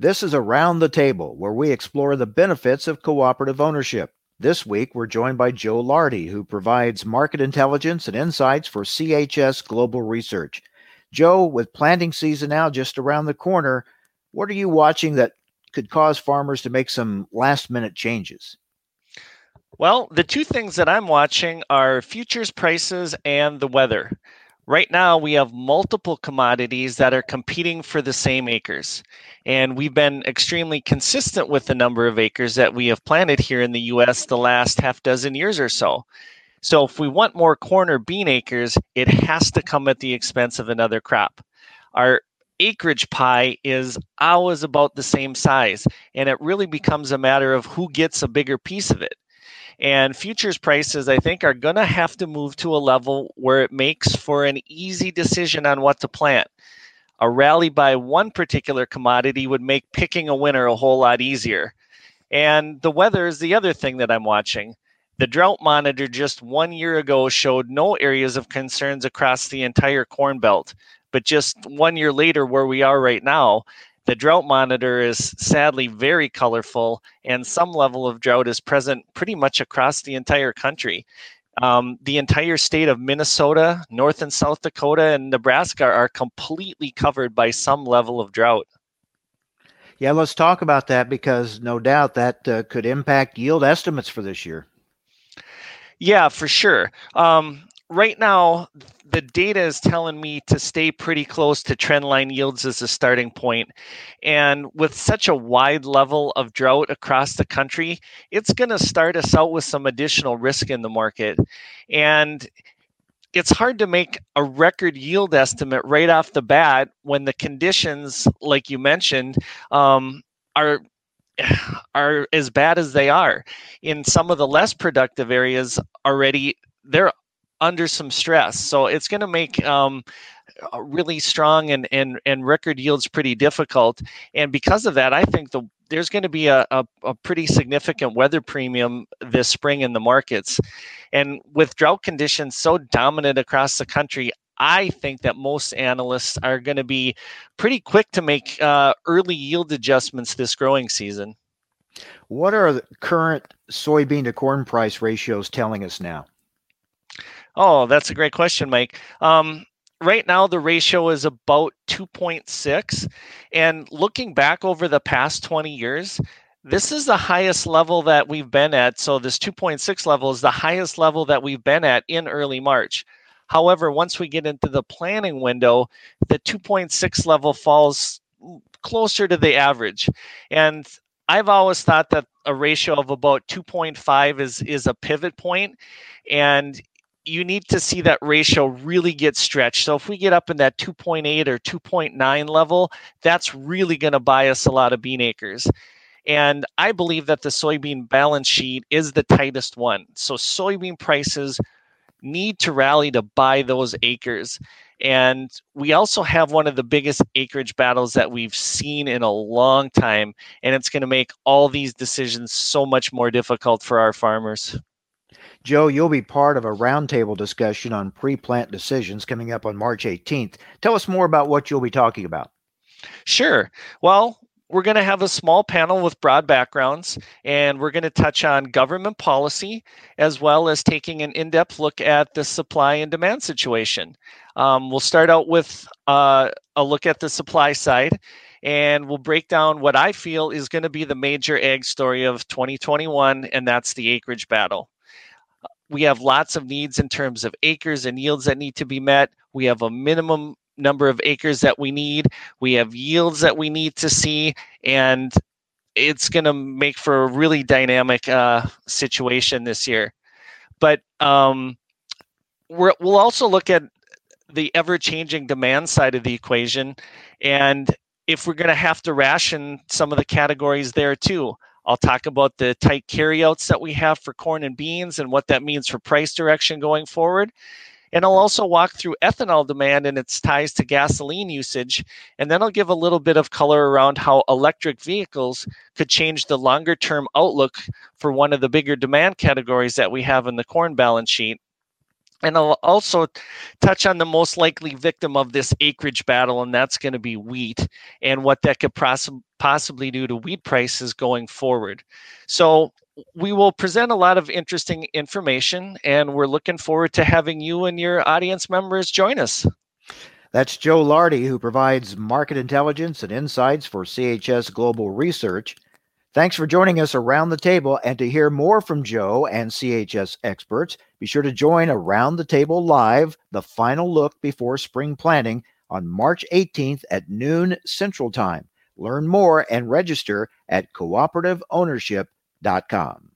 This is Around the Table, where we explore the benefits of cooperative ownership. This week, we're joined by Joe Lardy, who provides market intelligence and insights for CHS Global Research. Joe, with planting season now just around the corner, what are you watching that could cause farmers to make some last minute changes? Well, the two things that I'm watching are futures prices and the weather. Right now, we have multiple commodities that are competing for the same acres. And we've been extremely consistent with the number of acres that we have planted here in the US the last half dozen years or so. So, if we want more corn or bean acres, it has to come at the expense of another crop. Our acreage pie is always about the same size, and it really becomes a matter of who gets a bigger piece of it. And futures prices, I think, are going to have to move to a level where it makes for an easy decision on what to plant. A rally by one particular commodity would make picking a winner a whole lot easier. And the weather is the other thing that I'm watching. The drought monitor just one year ago showed no areas of concerns across the entire corn belt. But just one year later, where we are right now, the drought monitor is sadly very colorful, and some level of drought is present pretty much across the entire country. Um, the entire state of Minnesota, North and South Dakota, and Nebraska are completely covered by some level of drought. Yeah, let's talk about that because no doubt that uh, could impact yield estimates for this year. Yeah, for sure. Um, right now, the data is telling me to stay pretty close to trendline yields as a starting. And with such a wide level of drought across the country, it's going to start us out with some additional risk in the market. And it's hard to make a record yield estimate right off the bat when the conditions, like you mentioned, um, are are as bad as they are in some of the less productive areas already they're under some stress. So it's going to make um, really strong and, and, and record yields pretty difficult. And because of that, I think the there's going to be a, a, a, pretty significant weather premium this spring in the markets. And with drought conditions so dominant across the country, I think that most analysts are going to be pretty quick to make uh, early yield adjustments this growing season. What are the current soybean to corn price ratios telling us now? Oh, that's a great question, Mike. Um, right now, the ratio is about 2.6. And looking back over the past 20 years, this is the highest level that we've been at. So, this 2.6 level is the highest level that we've been at in early March. However, once we get into the planning window, the 2.6 level falls closer to the average. And I've always thought that a ratio of about 2.5 is is a pivot point and you need to see that ratio really get stretched. So if we get up in that 2.8 or 2.9 level, that's really going to buy us a lot of bean acres. And I believe that the soybean balance sheet is the tightest one. So soybean prices need to rally to buy those acres. And we also have one of the biggest acreage battles that we've seen in a long time. And it's going to make all these decisions so much more difficult for our farmers. Joe, you'll be part of a roundtable discussion on pre plant decisions coming up on March 18th. Tell us more about what you'll be talking about. Sure. Well, we're going to have a small panel with broad backgrounds, and we're going to touch on government policy as well as taking an in depth look at the supply and demand situation. Um, we'll start out with uh, a look at the supply side, and we'll break down what I feel is going to be the major ag story of 2021, and that's the acreage battle. We have lots of needs in terms of acres and yields that need to be met. We have a minimum number of acres that we need. We have yields that we need to see, and it's going to make for a really dynamic uh, situation this year. But um, we will also look at the ever-changing demand side of the equation, and if we're going to have to ration some of the categories there too. I'll talk about the tight carryouts that we have for corn and beans and what that means for price direction going forward. And I'll also walk through ethanol demand and its ties to gasoline usage. And then I'll give a little bit of color around how electric vehicles could change the longer term outlook for one of the bigger demand categories that we have in the corn balance sheet. And I'll also touch on the most likely victim of this acreage battle, and that's going to be wheat and what that could poss- possibly do to wheat prices going forward. So, we will present a lot of interesting information, and we're looking forward to having you and your audience members join us. That's Joe Lardy, who provides market intelligence and insights for CHS Global Research. Thanks for joining us around the table. And to hear more from Joe and CHS experts, be sure to join Around the Table Live, the final look before spring planting on March 18th at noon Central Time. Learn more and register at cooperativeownership.com.